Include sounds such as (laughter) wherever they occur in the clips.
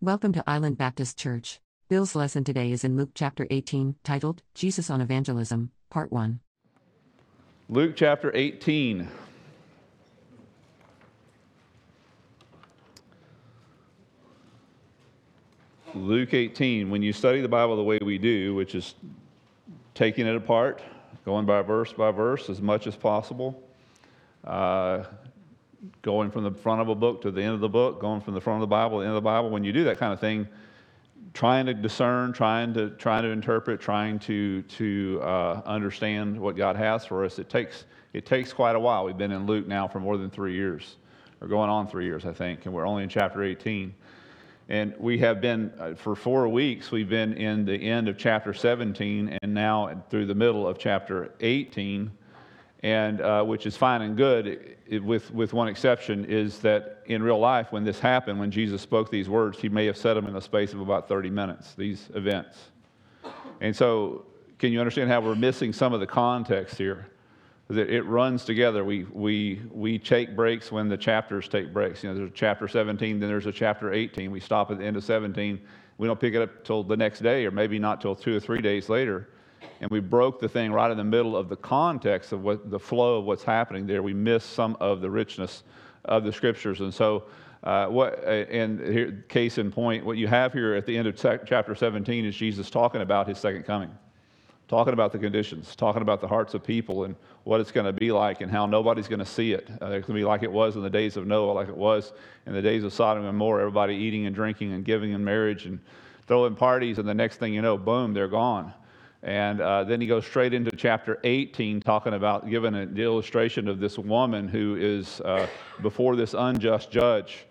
Welcome to Island Baptist Church. Bill's lesson today is in Luke chapter 18, titled Jesus on Evangelism, Part 1. Luke chapter 18. Luke 18, when you study the Bible the way we do, which is taking it apart, going by verse by verse as much as possible, uh, going from the front of a book to the end of the book, going from the front of the Bible to the end of the Bible, when you do that kind of thing, trying to discern, trying to trying to interpret, trying to to uh, understand what God has for us, it takes it takes quite a while. We've been in Luke now for more than three years, or going on three years, I think, and we're only in chapter 18. And we have been, uh, for four weeks, we've been in the end of chapter 17 and now through the middle of chapter 18, and uh, which is fine and good, it, it, with, with one exception, is that in real life, when this happened, when Jesus spoke these words, he may have said them in a space of about 30 minutes, these events. And so, can you understand how we're missing some of the context here? that it runs together. We, we, we take breaks when the chapters take breaks. You know, there's chapter 17, then there's a chapter 18. We stop at the end of 17. We don't pick it up till the next day, or maybe not till two or three days later. And we broke the thing right in the middle of the context of what the flow of what's happening there. We miss some of the richness of the scriptures. And so, uh, what, uh, and here, case in point, what you have here at the end of chapter 17 is Jesus talking about his second coming talking about the conditions, talking about the hearts of people and what it's going to be like and how nobody's going to see it. Uh, it's going to be like it was in the days of Noah, like it was in the days of Sodom and Gomorrah, everybody eating and drinking and giving in marriage and throwing parties, and the next thing you know, boom, they're gone. And uh, then he goes straight into chapter 18, talking about giving an illustration of this woman who is uh, before this unjust judge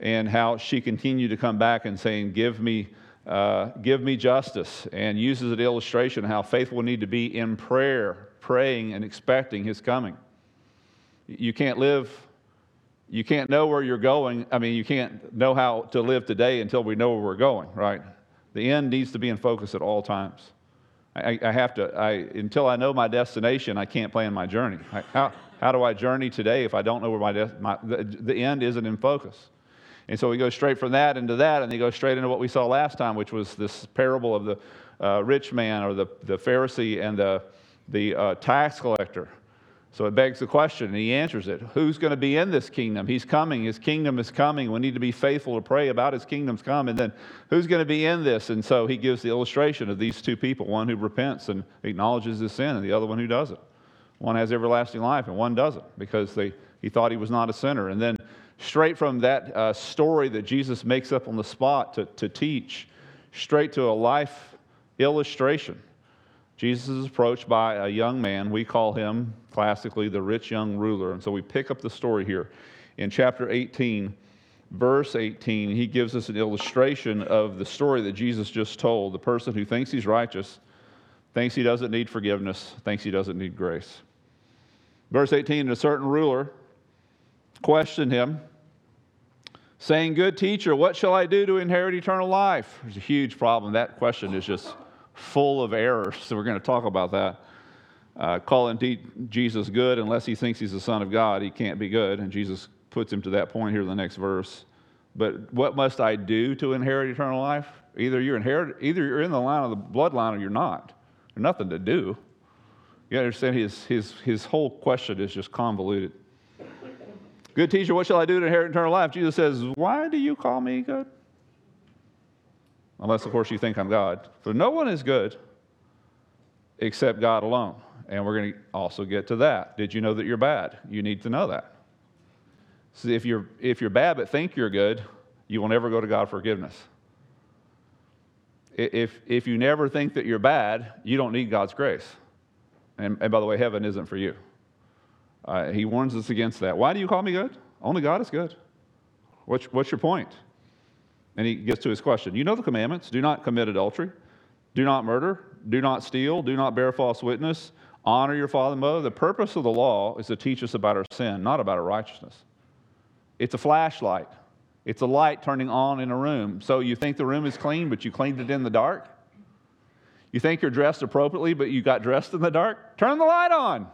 and how she continued to come back and saying, Give me uh, give me justice, and uses an illustration how faithful we need to be in prayer, praying and expecting his coming. You can't live, you can't know where you're going. I mean, you can't know how to live today until we know where we're going, right? The end needs to be in focus at all times. I, I have to, I, until I know my destination, I can't plan my journey. I, how, how do I journey today if I don't know where my, de- my the, the end isn't in focus? And so we go straight from that into that, and they go straight into what we saw last time, which was this parable of the uh, rich man or the, the Pharisee and the, the uh, tax collector. So it begs the question, and he answers it Who's going to be in this kingdom? He's coming. His kingdom is coming. We need to be faithful to pray about his kingdom's come. And then who's going to be in this? And so he gives the illustration of these two people one who repents and acknowledges his sin, and the other one who doesn't. One has everlasting life, and one doesn't because they, he thought he was not a sinner. And then straight from that uh, story that Jesus makes up on the spot to, to teach, straight to a life illustration. Jesus is approached by a young man. We call him classically the rich young ruler. And so we pick up the story here. In chapter 18, verse 18, he gives us an illustration of the story that Jesus just told. The person who thinks he's righteous, thinks he doesn't need forgiveness, thinks he doesn't need grace. Verse 18, a certain ruler questioned him saying, Good teacher, what shall I do to inherit eternal life? There's a huge problem. That question is just full of errors. So we're going to talk about that. Uh, calling Jesus good unless he thinks he's the Son of God, he can't be good. And Jesus puts him to that point here in the next verse. But what must I do to inherit eternal life? Either you're inherit, either you're in the line of the bloodline or you're not. There's nothing to do. You understand his, his, his whole question is just convoluted. Good teacher, what shall I do to inherit eternal life? Jesus says, Why do you call me good? Unless, of course, you think I'm God. For no one is good except God alone. And we're going to also get to that. Did you know that you're bad? You need to know that. So if you're, if you're bad but think you're good, you will never go to God for forgiveness. If, if you never think that you're bad, you don't need God's grace. And, and by the way, heaven isn't for you. Uh, he warns us against that. Why do you call me good? Only God is good. What's, what's your point? And he gets to his question. You know the commandments do not commit adultery, do not murder, do not steal, do not bear false witness, honor your father and mother. The purpose of the law is to teach us about our sin, not about our righteousness. It's a flashlight, it's a light turning on in a room. So you think the room is clean, but you cleaned it in the dark? You think you're dressed appropriately, but you got dressed in the dark? Turn the light on.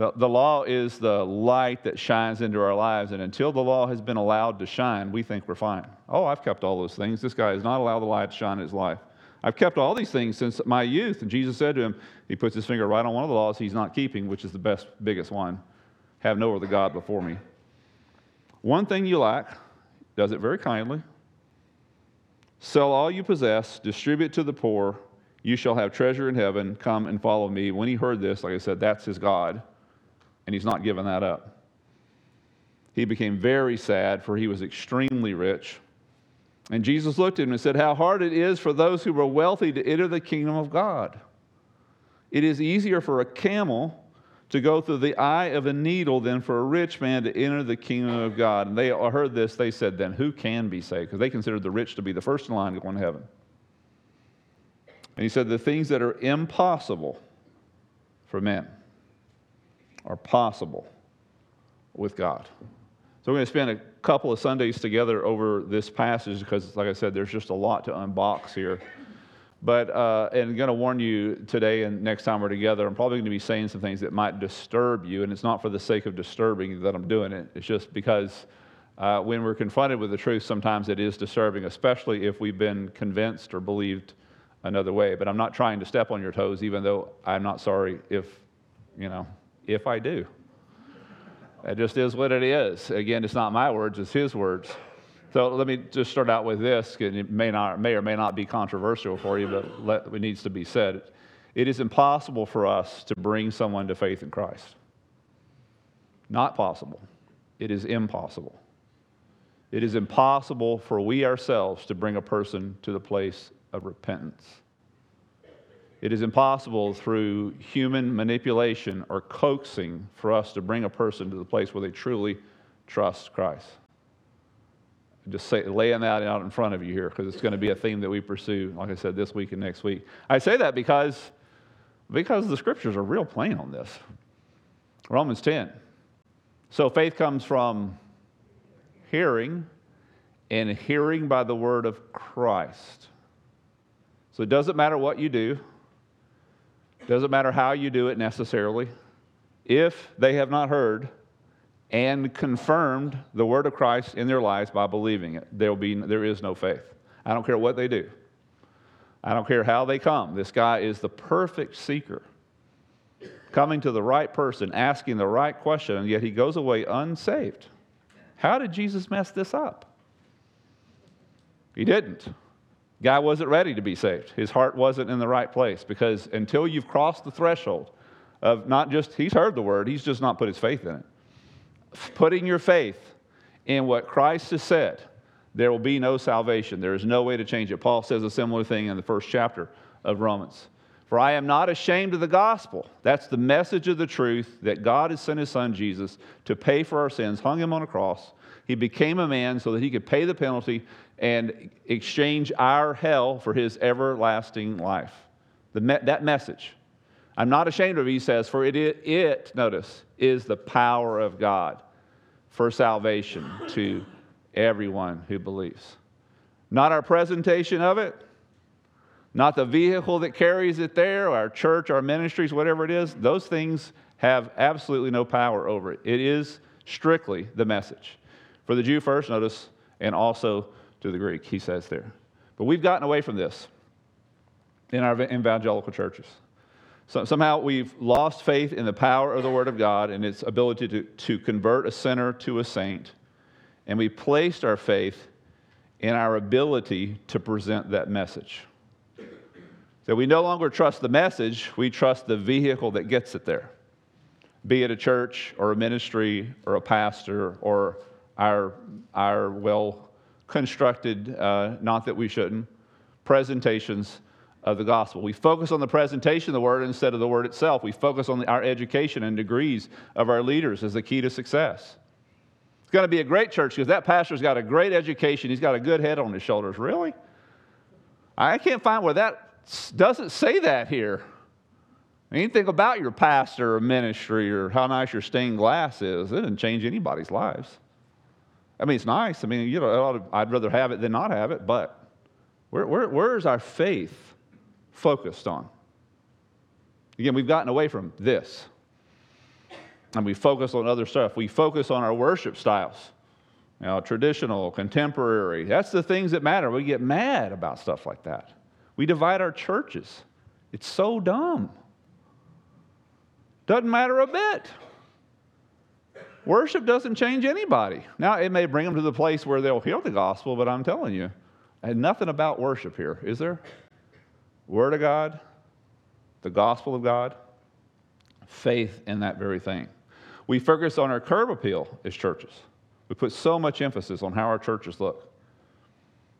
The, the law is the light that shines into our lives, and until the law has been allowed to shine, we think we're fine. Oh, I've kept all those things. This guy has not allowed the light to shine in his life. I've kept all these things since my youth. And Jesus said to him, He puts his finger right on one of the laws he's not keeping, which is the best, biggest one have no other God before me. One thing you lack, does it very kindly. Sell all you possess, distribute to the poor, you shall have treasure in heaven. Come and follow me. When he heard this, like I said, that's his God, and he's not giving that up. He became very sad, for he was extremely rich. And Jesus looked at him and said, How hard it is for those who are wealthy to enter the kingdom of God. It is easier for a camel to go through the eye of a needle than for a rich man to enter the kingdom of God. And they heard this, they said, Then who can be saved? Because they considered the rich to be the first in line to go to heaven. And he said, The things that are impossible for men are possible with God. So we're going to spend a couple of Sundays together over this passage because, like I said, there's just a lot to unbox here. But, uh, and I'm going to warn you today and next time we're together, I'm probably going to be saying some things that might disturb you. And it's not for the sake of disturbing that I'm doing it, it's just because uh, when we're confronted with the truth, sometimes it is disturbing, especially if we've been convinced or believed another way. But I'm not trying to step on your toes, even though I'm not sorry if, you know, if I do. It just is what it is. Again, it's not my words, it's his words. So let me just start out with this. And it may, not, may or may not be controversial for you, but let, it needs to be said. It is impossible for us to bring someone to faith in Christ. Not possible. It is impossible. It is impossible for we ourselves to bring a person to the place of repentance. It is impossible through human manipulation or coaxing for us to bring a person to the place where they truly trust Christ. Just say, laying that out in front of you here because it's going to be a theme that we pursue, like I said, this week and next week. I say that because, because the scriptures are real plain on this. Romans 10. So faith comes from hearing, and hearing by the word of Christ. So it doesn't matter what you do, doesn't matter how you do it necessarily. If they have not heard and confirmed the word of Christ in their lives by believing it, there, will be, there is no faith. I don't care what they do. I don't care how they come. This guy is the perfect seeker, coming to the right person, asking the right question, and yet he goes away unsaved. How did Jesus mess this up? He didn't. Guy wasn't ready to be saved. His heart wasn't in the right place because until you've crossed the threshold of not just, he's heard the word, he's just not put his faith in it. Putting your faith in what Christ has said, there will be no salvation. There is no way to change it. Paul says a similar thing in the first chapter of Romans. For I am not ashamed of the gospel. That's the message of the truth that God has sent his son Jesus to pay for our sins, hung him on a cross. He became a man so that he could pay the penalty and exchange our hell for his everlasting life. Me- that message. I'm not ashamed of it, he says, for it, it, it, notice, is the power of God for salvation to everyone who believes. Not our presentation of it, not the vehicle that carries it there, our church, our ministries, whatever it is, those things have absolutely no power over it. It is strictly the message. For the Jew first, notice, and also to the Greek, he says there. But we've gotten away from this in our evangelical churches. So somehow we've lost faith in the power of the Word of God and its ability to, to convert a sinner to a saint. And we placed our faith in our ability to present that message. So we no longer trust the message, we trust the vehicle that gets it there, be it a church or a ministry or a pastor or our, our well constructed, uh, not that we shouldn't, presentations of the gospel. We focus on the presentation of the word instead of the word itself. We focus on the, our education and degrees of our leaders as the key to success. It's going to be a great church because that pastor's got a great education. He's got a good head on his shoulders. Really? I can't find where that doesn't say that here. Anything about your pastor or ministry or how nice your stained glass is, it doesn't change anybody's lives. I mean, it's nice. I mean, you know, I'd rather have it than not have it, but where, where, where is our faith focused on? Again, we've gotten away from this. and we focus on other stuff. We focus on our worship styles, you know, traditional, contemporary. That's the things that matter. We get mad about stuff like that. We divide our churches. It's so dumb. Doesn't matter a bit. Worship doesn't change anybody. Now, it may bring them to the place where they'll hear the gospel, but I'm telling you, nothing about worship here, is there? Word of God, the gospel of God, faith in that very thing. We focus on our curb appeal as churches. We put so much emphasis on how our churches look.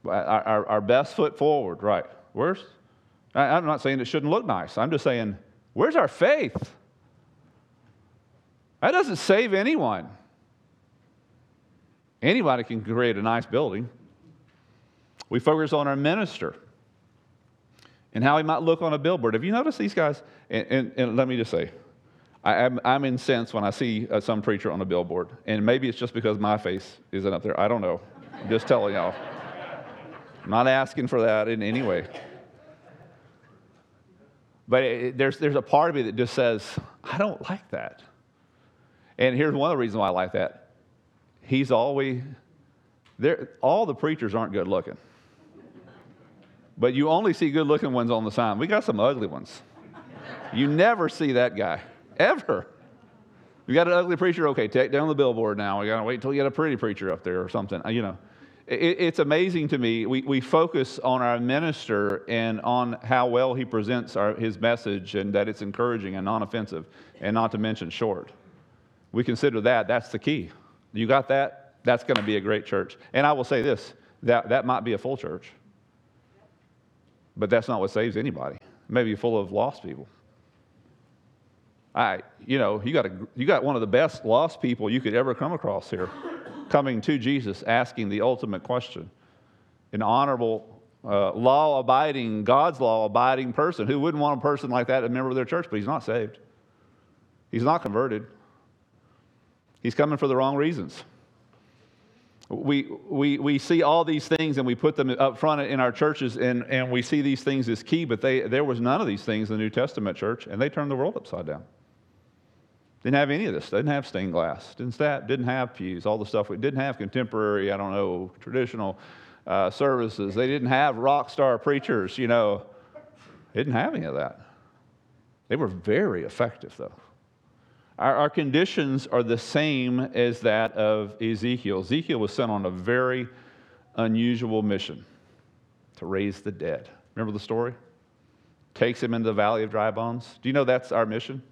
Our, our, our best foot forward, right? Where's, I, I'm not saying it shouldn't look nice. I'm just saying, where's our faith? That doesn't save anyone. Anybody can create a nice building. We focus on our minister and how he might look on a billboard. Have you noticed these guys? And, and, and let me just say, I, am, I'm incensed when I see uh, some preacher on a billboard. And maybe it's just because my face isn't up there. I don't know. I'm just telling y'all. I'm not asking for that in any way. But it, there's, there's a part of me that just says, I don't like that. And here's one of the reasons why I like that. He's always, there, all the preachers aren't good looking. But you only see good looking ones on the sign. We got some ugly ones. You never see that guy, ever. You got an ugly preacher? Okay, take down the billboard now. We got to wait until you get a pretty preacher up there or something. You know, it, it's amazing to me. We, we focus on our minister and on how well he presents our, his message and that it's encouraging and non offensive, and not to mention short. We consider that, that's the key. You got that? That's going to be a great church. And I will say this that, that might be a full church, but that's not what saves anybody. Maybe full of lost people. I, you know, you got, a, you got one of the best lost people you could ever come across here (laughs) coming to Jesus asking the ultimate question. An honorable, uh, law abiding, God's law abiding person. Who wouldn't want a person like that, a member of their church? But he's not saved, he's not converted. He's coming for the wrong reasons. We, we, we see all these things and we put them up front in our churches and, and we see these things as key, but they, there was none of these things in the New Testament church and they turned the world upside down. Didn't have any of this. Didn't have stained glass. Didn't, stat, didn't have pews, all the stuff. We didn't have contemporary, I don't know, traditional uh, services. They didn't have rock star preachers, you know. They didn't have any of that. They were very effective, though. Our, our conditions are the same as that of Ezekiel. Ezekiel was sent on a very unusual mission to raise the dead. Remember the story? Takes him into the valley of dry bones. Do you know that's our mission?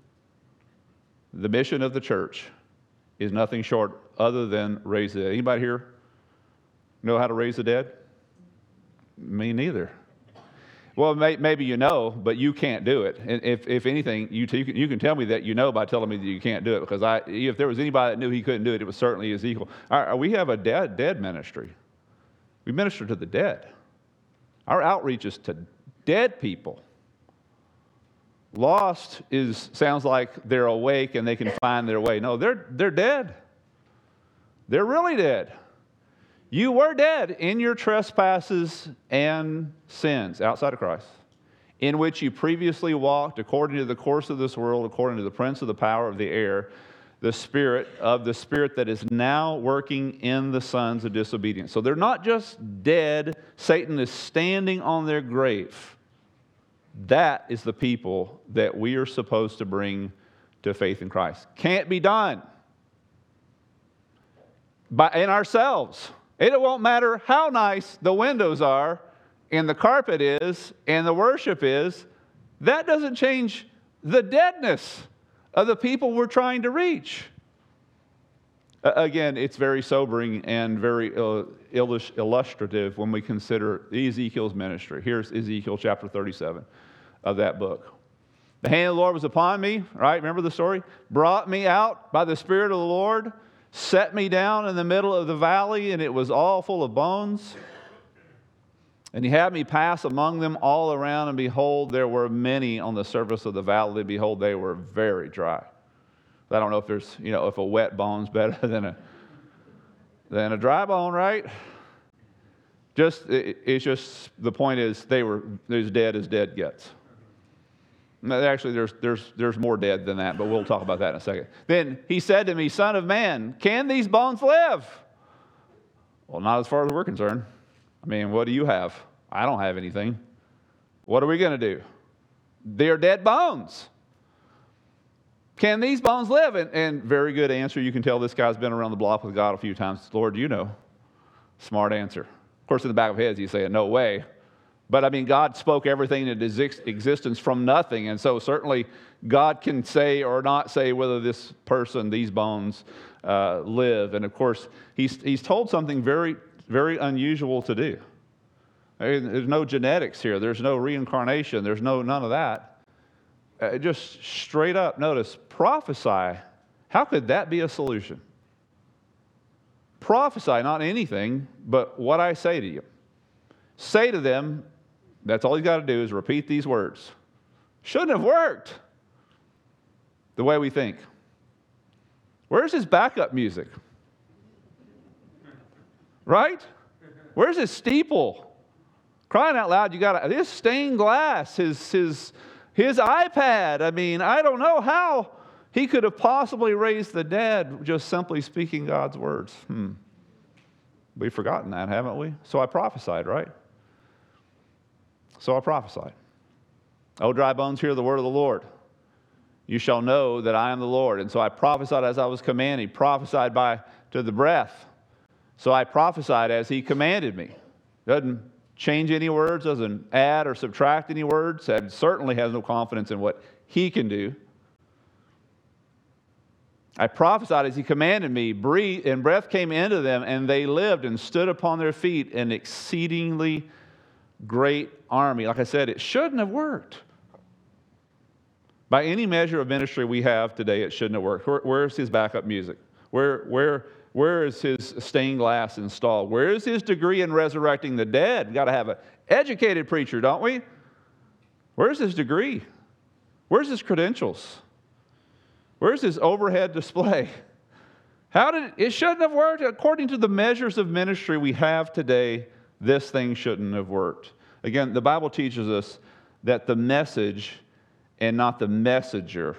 The mission of the church is nothing short other than raise the dead. Anybody here know how to raise the dead? Me neither. Well, may, maybe you know, but you can't do it. And if, if anything, you, t- you, can, you can tell me that you know by telling me that you can't do it because I, if there was anybody that knew he couldn't do it, it was certainly Ezekiel. Our, we have a dead, dead ministry. We minister to the dead. Our outreach is to dead people. Lost is, sounds like they're awake and they can find their way. No, they're, they're dead. They're really dead. You were dead in your trespasses and sins outside of Christ, in which you previously walked according to the course of this world, according to the prince of the power of the air, the spirit of the spirit that is now working in the sons of disobedience. So they're not just dead, Satan is standing on their grave. That is the people that we are supposed to bring to faith in Christ. Can't be done by, in ourselves. It won't matter how nice the windows are and the carpet is and the worship is, that doesn't change the deadness of the people we're trying to reach. Again, it's very sobering and very uh, illustrative when we consider Ezekiel's ministry. Here's Ezekiel chapter 37 of that book. The hand of the Lord was upon me, right? Remember the story? Brought me out by the Spirit of the Lord set me down in the middle of the valley, and it was all full of bones. And he had me pass among them all around, and behold, there were many on the surface of the valley. Behold, they were very dry. I don't know if there's, you know, if a wet bone's (laughs) better than a than a dry bone, right? Just it, it's just the point is they were as dead as dead gets. Actually, there's, there's, there's more dead than that, but we'll talk about that in a second. Then he said to me, Son of man, can these bones live? Well, not as far as we're concerned. I mean, what do you have? I don't have anything. What are we going to do? They're dead bones. Can these bones live? And, and very good answer. You can tell this guy's been around the block with God a few times. Lord, you know. Smart answer. Of course, in the back of his head, he's saying, No way. But I mean, God spoke everything into existence from nothing. And so, certainly, God can say or not say whether this person, these bones, uh, live. And of course, he's, he's told something very, very unusual to do. There's no genetics here, there's no reincarnation, there's no none of that. Uh, just straight up, notice, prophesy. How could that be a solution? Prophesy, not anything, but what I say to you. Say to them, that's all you got to do is repeat these words. Shouldn't have worked the way we think. Where's his backup music? Right? Where's his steeple? Crying out loud, you got this stained glass, his, his, his iPad. I mean, I don't know how he could have possibly raised the dead just simply speaking God's words. Hmm. We've forgotten that, haven't we? So I prophesied, right? So I prophesied. O dry bones, hear the word of the Lord. You shall know that I am the Lord. And so I prophesied as I was commanded, prophesied by to the breath. So I prophesied as he commanded me. Doesn't change any words, doesn't add or subtract any words, and certainly has no confidence in what he can do. I prophesied as he commanded me, breathe, and breath came into them, and they lived and stood upon their feet, an exceedingly great army. Like I said, it shouldn't have worked. By any measure of ministry we have today, it shouldn't have worked. Where, where's his backup music? Where, where, where is his stained glass installed? Where is his degree in resurrecting the dead? We've got to have an educated preacher, don't we? Where's his degree? Where's his credentials? Where's his overhead display? How did it, it shouldn't have worked according to the measures of ministry we have today? This thing shouldn't have worked. Again, the Bible teaches us that the message and not the messenger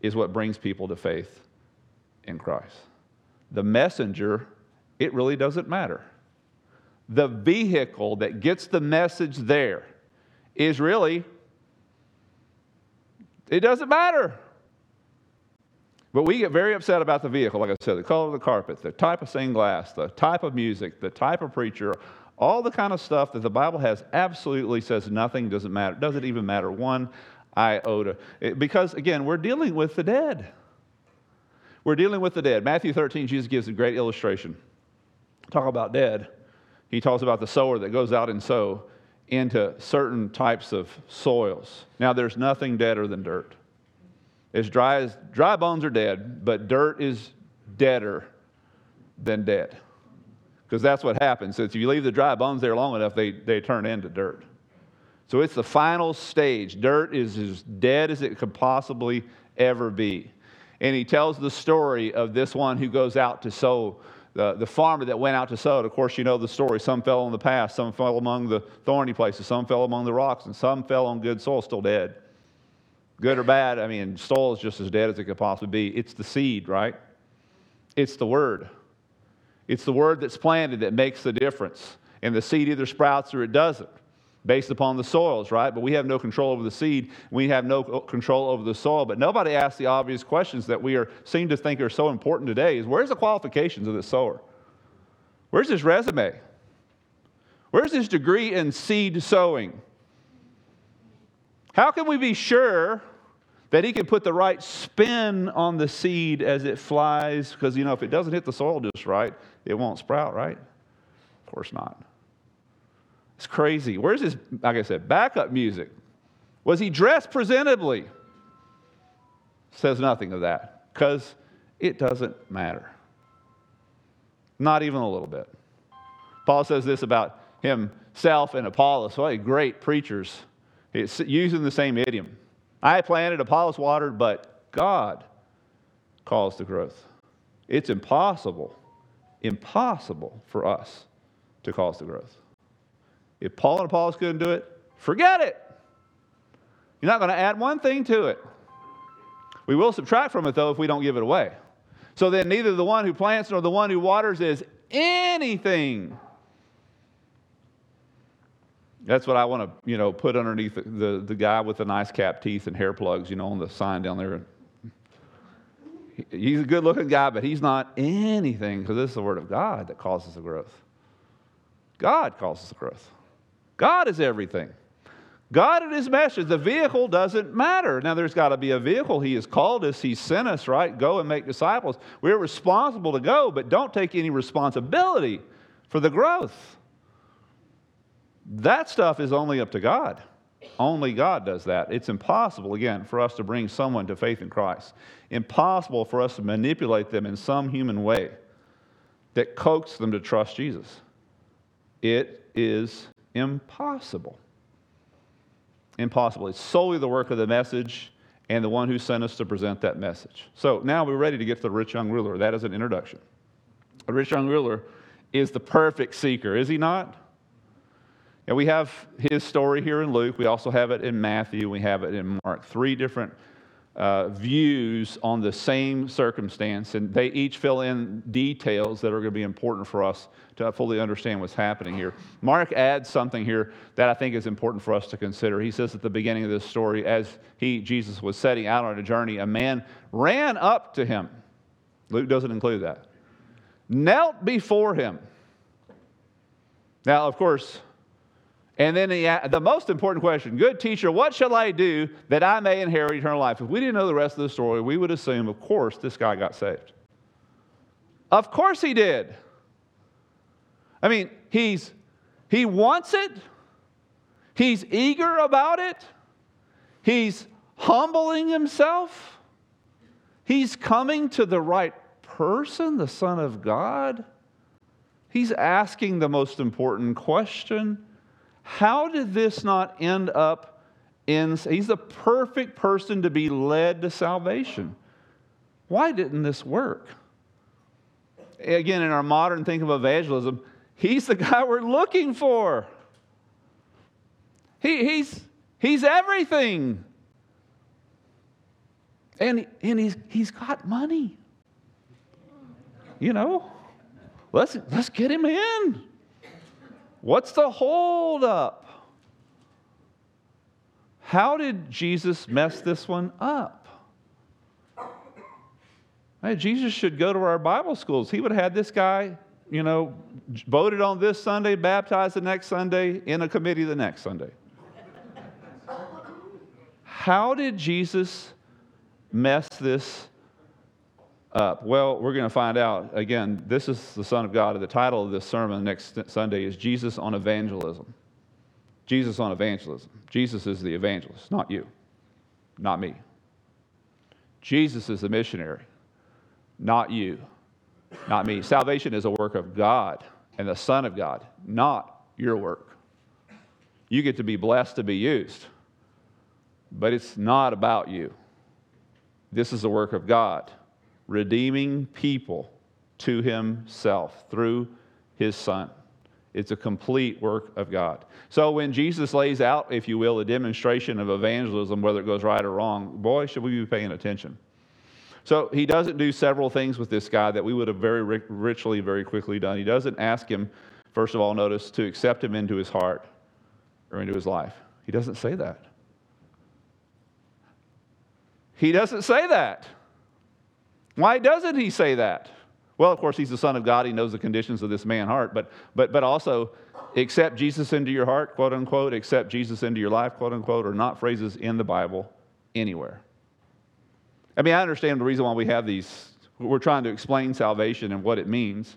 is what brings people to faith in Christ. The messenger, it really doesn't matter. The vehicle that gets the message there is really, it doesn't matter. But we get very upset about the vehicle, like I said, the color of the carpet, the type of stained glass, the type of music, the type of preacher, all the kind of stuff that the Bible has absolutely says nothing doesn't matter. Doesn't even matter one iota. Because again, we're dealing with the dead. We're dealing with the dead. Matthew 13, Jesus gives a great illustration. Talk about dead. He talks about the sower that goes out and sow into certain types of soils. Now, there's nothing deader than dirt. As dry as dry bones are dead, but dirt is deader than dead. Because that's what happens. So if you leave the dry bones there long enough, they, they turn into dirt. So it's the final stage. Dirt is as dead as it could possibly ever be. And he tells the story of this one who goes out to sow, the, the farmer that went out to sow it. Of course, you know the story. Some fell on the path, some fell among the thorny places, some fell among the rocks, and some fell on good soil, still dead. Good or bad, I mean, soil is just as dead as it could possibly be. It's the seed, right? It's the word. It's the word that's planted that makes the difference. And the seed either sprouts or it doesn't, based upon the soils, right? But we have no control over the seed. We have no control over the soil. But nobody asks the obvious questions that we are seem to think are so important today is where's the qualifications of the sower? Where's his resume? Where's his degree in seed sowing? How can we be sure that he can put the right spin on the seed as it flies? Because, you know, if it doesn't hit the soil just right, it won't sprout, right? Of course not. It's crazy. Where's his, like I said, backup music? Was he dressed presentably? Says nothing of that because it doesn't matter. Not even a little bit. Paul says this about himself and Apollos. What great preachers. It's using the same idiom. I planted, Apollos watered, but God caused the growth. It's impossible, impossible for us to cause the growth. If Paul and Apollos couldn't do it, forget it. You're not going to add one thing to it. We will subtract from it, though, if we don't give it away. So then, neither the one who plants nor the one who waters is anything. That's what I want to, you know, put underneath the, the, the guy with the nice cap teeth and hair plugs, you know, on the sign down there. He's a good looking guy, but he's not anything because this is the word of God that causes the growth. God causes the growth. God is everything. God and his message, the vehicle doesn't matter. Now, there's got to be a vehicle. He has called us, He sent us, right? Go and make disciples. We're responsible to go, but don't take any responsibility for the growth. That stuff is only up to God. Only God does that. It's impossible, again, for us to bring someone to faith in Christ. Impossible for us to manipulate them in some human way that coaxes them to trust Jesus. It is impossible. Impossible. It's solely the work of the message and the one who sent us to present that message. So now we're ready to get to the rich young ruler. That is an introduction. A rich young ruler is the perfect seeker, is he not? And we have his story here in Luke. We also have it in Matthew. We have it in Mark. Three different uh, views on the same circumstance, and they each fill in details that are going to be important for us to fully understand what's happening here. Mark adds something here that I think is important for us to consider. He says at the beginning of this story, as he, Jesus, was setting out on a journey, a man ran up to him. Luke doesn't include that. Knelt before him. Now, of course, and then he, the most important question Good teacher, what shall I do that I may inherit eternal life? If we didn't know the rest of the story, we would assume, of course, this guy got saved. Of course he did. I mean, he's, he wants it, he's eager about it, he's humbling himself, he's coming to the right person, the Son of God. He's asking the most important question how did this not end up in? He's the perfect person to be led to salvation. Why didn't this work? Again, in our modern think of evangelism, he's the guy (laughs) we're looking for. He, he's, he's everything. And, and he's, he's got money. You know, let's, let's get him in. What's the holdup? How did Jesus mess this one up? Hey, Jesus should go to our Bible schools. He would have had this guy, you know, voted on this Sunday, baptized the next Sunday, in a committee the next Sunday. How did Jesus mess this up? Well, we're going to find out. Again, this is the Son of God. The title of this sermon next Sunday is Jesus on Evangelism. Jesus on Evangelism. Jesus is the evangelist, not you, not me. Jesus is the missionary, not you, not me. Salvation is a work of God and the Son of God, not your work. You get to be blessed to be used, but it's not about you. This is the work of God redeeming people to himself through his son. It's a complete work of God. So when Jesus lays out, if you will, a demonstration of evangelism, whether it goes right or wrong, boy, should we be paying attention. So he doesn't do several things with this guy that we would have very richly, very quickly done. He doesn't ask him, first of all, notice, to accept him into his heart or into his life. He doesn't say that. He doesn't say that. Why doesn't he say that? Well, of course, he's the Son of God. He knows the conditions of this man's heart, but, but, but also, accept Jesus into your heart, quote unquote, accept Jesus into your life, quote unquote, are not phrases in the Bible anywhere. I mean, I understand the reason why we have these, we're trying to explain salvation and what it means.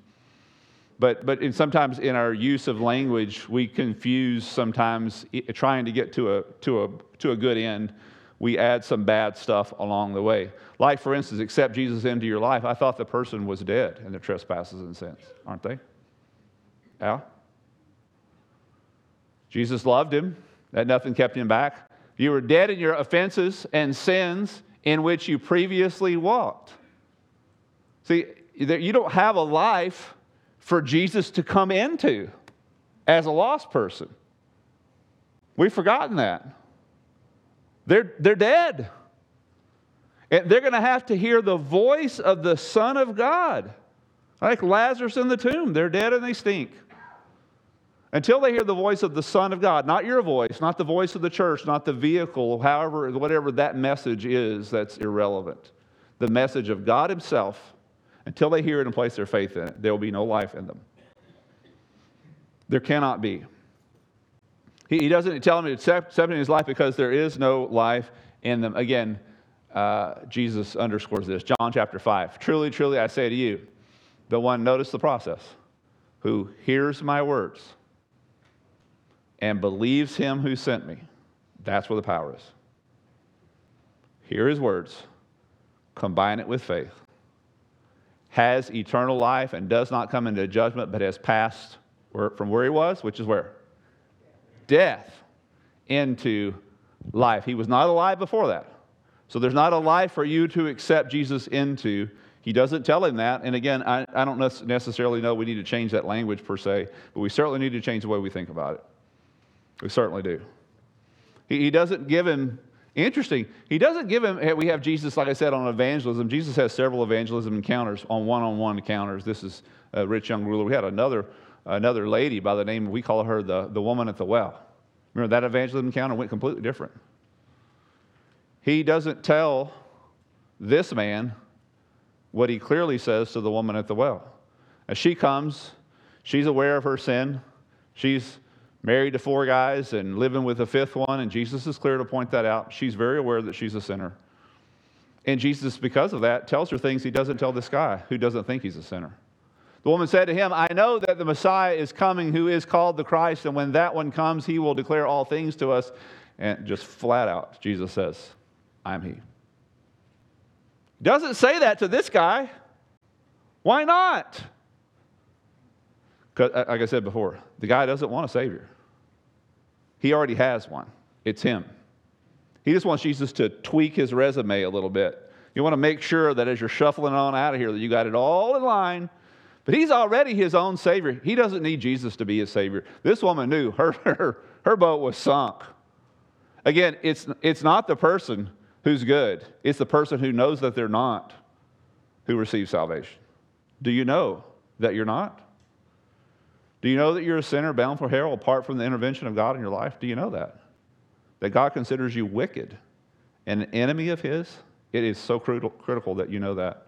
But, but in, sometimes in our use of language, we confuse sometimes trying to get to a, to a, to a good end we add some bad stuff along the way. Like, for instance, accept Jesus into your life. I thought the person was dead in their trespasses and sins, aren't they? Yeah? Jesus loved him, that nothing kept him back. You were dead in your offenses and sins in which you previously walked. See, you don't have a life for Jesus to come into as a lost person. We've forgotten that. They're, they're dead. And they're going to have to hear the voice of the Son of God. Like Lazarus in the tomb, they're dead and they stink. Until they hear the voice of the Son of God, not your voice, not the voice of the church, not the vehicle, however, whatever that message is, that's irrelevant. The message of God Himself, until they hear it and place their faith in it, there will be no life in them. There cannot be. He, he doesn't tell them to accept, accept in his life because there is no life in them. Again, uh, Jesus underscores this. John chapter 5. Truly, truly, I say to you, the one, notice the process, who hears my words and believes him who sent me. That's where the power is. Hear his words, combine it with faith, has eternal life and does not come into judgment, but has passed from where he was, which is where? Death into life. He was not alive before that. So there's not a life for you to accept Jesus into. He doesn't tell him that. And again, I, I don't necessarily know we need to change that language per se, but we certainly need to change the way we think about it. We certainly do. He, he doesn't give him, interesting, he doesn't give him, we have Jesus, like I said, on evangelism. Jesus has several evangelism encounters on one on one encounters. This is a rich young ruler. We had another, another lady by the name, we call her the, the woman at the well. Remember that evangelism encounter went completely different he doesn't tell this man what he clearly says to the woman at the well. As she comes, she's aware of her sin. She's married to four guys and living with a fifth one, and Jesus is clear to point that out. She's very aware that she's a sinner. And Jesus, because of that, tells her things he doesn't tell this guy who doesn't think he's a sinner. The woman said to him, I know that the Messiah is coming who is called the Christ, and when that one comes, he will declare all things to us. And just flat out, Jesus says, I am he. Doesn't say that to this guy. Why not? Because, uh, like I said before, the guy doesn't want a Savior. He already has one. It's him. He just wants Jesus to tweak his resume a little bit. You want to make sure that as you're shuffling on out of here, that you got it all in line. But he's already his own Savior. He doesn't need Jesus to be his Savior. This woman knew her, (laughs) her, her boat was sunk. Again, it's, it's not the person who's good. It's the person who knows that they're not who receives salvation. Do you know that you're not? Do you know that you're a sinner bound for hell apart from the intervention of God in your life? Do you know that? That God considers you wicked and an enemy of His? It is so critical that you know that.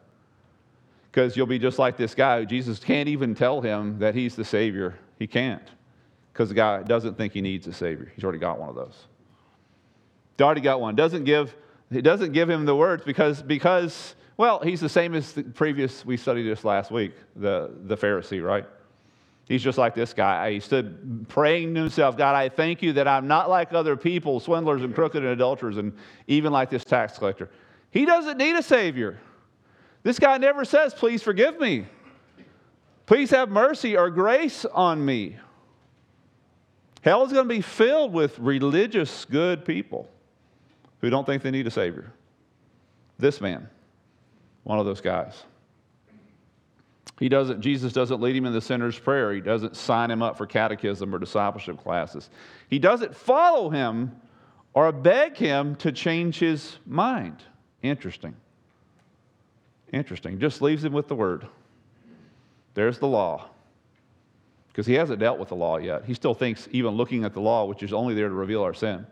Because you'll be just like this guy. Jesus can't even tell him that he's the Savior. He can't. Because the guy doesn't think he needs a Savior. He's already got one of those. He already got one. Doesn't give he doesn't give him the words because, because well, he's the same as the previous, we studied this last week, the, the Pharisee, right? He's just like this guy. He stood praying to himself, God, I thank you that I'm not like other people, swindlers and crooked and adulterers, and even like this tax collector. He doesn't need a Savior. This guy never says, Please forgive me. Please have mercy or grace on me. Hell is going to be filled with religious, good people who don't think they need a Savior. This man, one of those guys. He doesn't, Jesus doesn't lead him in the sinner's prayer. He doesn't sign him up for catechism or discipleship classes. He doesn't follow him or beg him to change his mind. Interesting. Interesting. Just leaves him with the word. There's the law. Because he hasn't dealt with the law yet. He still thinks, even looking at the law, which is only there to reveal our sin,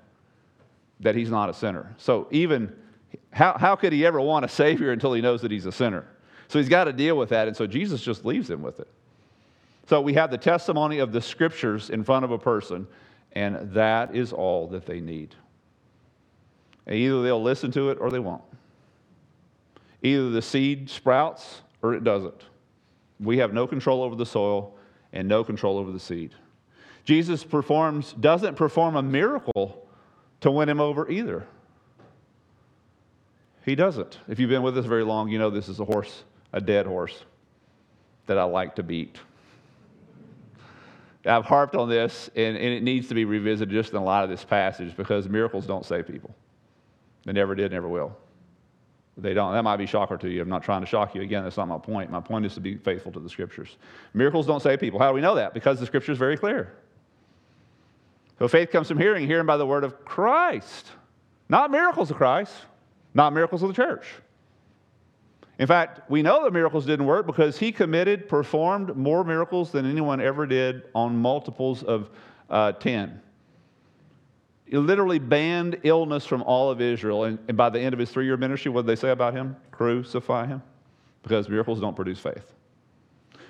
that he's not a sinner. So even how, how could he ever want a savior until he knows that he's a sinner? So he's got to deal with that. And so Jesus just leaves him with it. So we have the testimony of the scriptures in front of a person, and that is all that they need. And either they'll listen to it or they won't. Either the seed sprouts or it doesn't. We have no control over the soil and no control over the seed. Jesus performs, doesn't perform a miracle to win him over either. He doesn't. If you've been with us very long, you know this is a horse, a dead horse that I like to beat. I've harped on this, and, and it needs to be revisited just in a lot of this passage because miracles don't save people. They never did, never will. They don't. That might be shocker to you. I'm not trying to shock you. Again, that's not my point. My point is to be faithful to the scriptures. Miracles don't save people. How do we know that? Because the scripture is very clear. So faith comes from hearing, hearing by the word of Christ. Not miracles of Christ, not miracles of the church. In fact, we know the miracles didn't work because he committed, performed more miracles than anyone ever did on multiples of uh, 10. He literally banned illness from all of Israel. And, and by the end of his three year ministry, what did they say about him? Crucify him. Because miracles don't produce faith.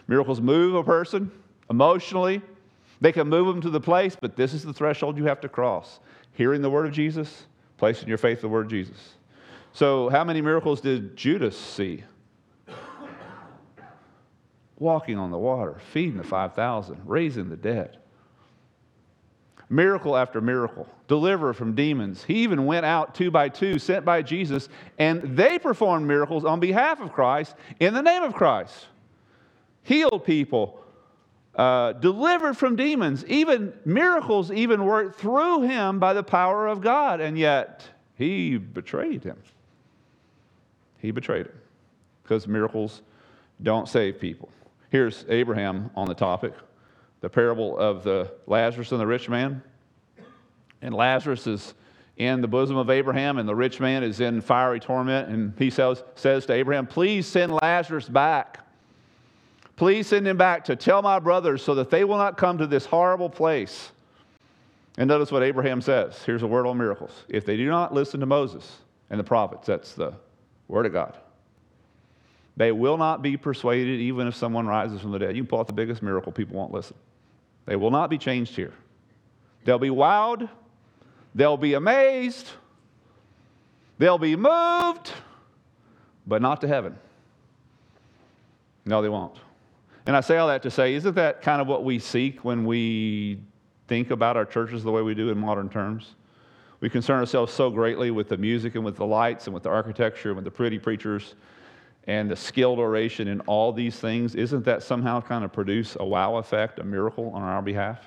Miracles move a person emotionally, they can move them to the place, but this is the threshold you have to cross. Hearing the word of Jesus, placing your faith in the word of Jesus. So, how many miracles did Judas see? Walking on the water, feeding the 5,000, raising the dead. Miracle after miracle, deliver from demons. He even went out two by two, sent by Jesus, and they performed miracles on behalf of Christ in the name of Christ. Healed people, uh, delivered from demons, even miracles even worked through him by the power of God, and yet he betrayed him. He betrayed him because miracles don't save people. Here's Abraham on the topic the parable of the Lazarus and the rich man. And Lazarus is in the bosom of Abraham, and the rich man is in fiery torment. And he says, says to Abraham, Please send Lazarus back Please send him back to tell my brothers so that they will not come to this horrible place. And notice what Abraham says. Here's a word on miracles. If they do not listen to Moses and the prophets, that's the word of God, they will not be persuaded even if someone rises from the dead. You can pull out the biggest miracle, people won't listen. They will not be changed here. They'll be wowed, they'll be amazed, they'll be moved, but not to heaven. No, they won't. And I say all that to say, isn't that kind of what we seek when we think about our churches the way we do in modern terms? We concern ourselves so greatly with the music and with the lights and with the architecture and with the pretty preachers and the skilled oration and all these things. Isn't that somehow kind of produce a wow effect, a miracle on our behalf?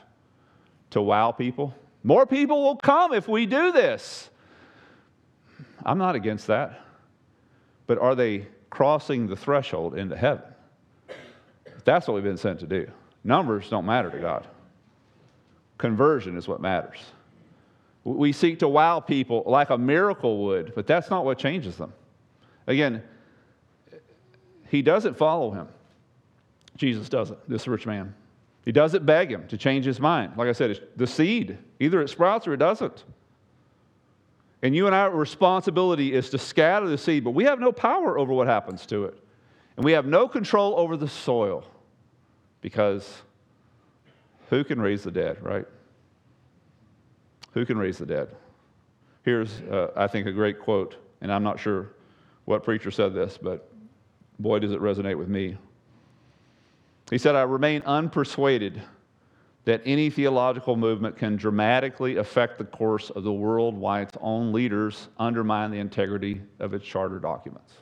To wow people? More people will come if we do this. I'm not against that. But are they crossing the threshold into heaven? That's what we've been sent to do. Numbers don't matter to God. Conversion is what matters. We seek to wow people like a miracle would, but that's not what changes them. Again, he doesn't follow him. Jesus doesn't, this rich man. He doesn't beg him to change his mind. Like I said, the seed. Either it sprouts or it doesn't. And you and our responsibility is to scatter the seed, but we have no power over what happens to it. And we have no control over the soil. Because who can raise the dead, right? Who can raise the dead? Here's, uh, I think, a great quote, and I'm not sure what preacher said this, but boy, does it resonate with me. He said, I remain unpersuaded that any theological movement can dramatically affect the course of the world while its own leaders undermine the integrity of its charter documents.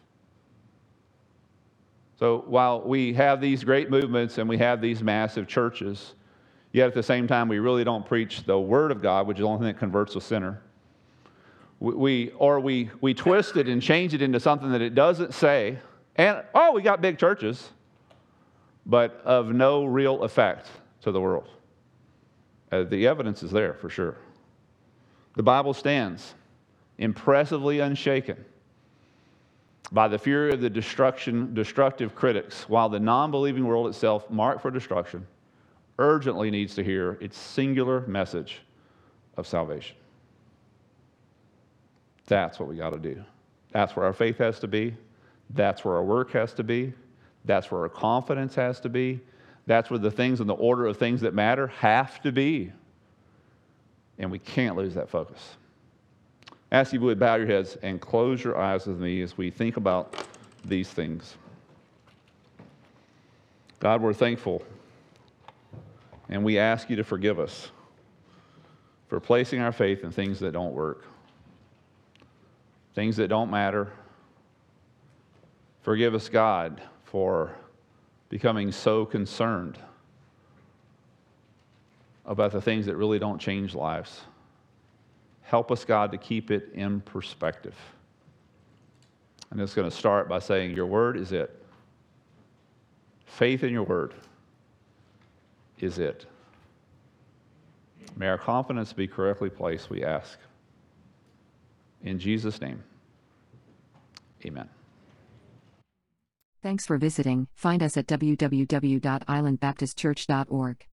So while we have these great movements and we have these massive churches, yet at the same time, we really don't preach the Word of God, which is the only thing that converts a sinner. We, or we, we twist it and change it into something that it doesn't say. And, oh, we got big churches, but of no real effect to the world. Uh, the evidence is there for sure. The Bible stands impressively unshaken by the fury of the destruction, destructive critics, while the non believing world itself, marked for destruction, urgently needs to hear its singular message of salvation. That's what we got to do. That's where our faith has to be. That's where our work has to be. That's where our confidence has to be. That's where the things in the order of things that matter have to be. And we can't lose that focus ask you would bow your heads and close your eyes with me as we think about these things. God, we're thankful, and we ask you to forgive us for placing our faith in things that don't work, things that don't matter. Forgive us, God, for becoming so concerned about the things that really don't change lives. Help us, God, to keep it in perspective. I'm just going to start by saying, Your word is it. Faith in your word is it. May our confidence be correctly placed, we ask. In Jesus' name, amen. Thanks for visiting. Find us at www.islandbaptistchurch.org.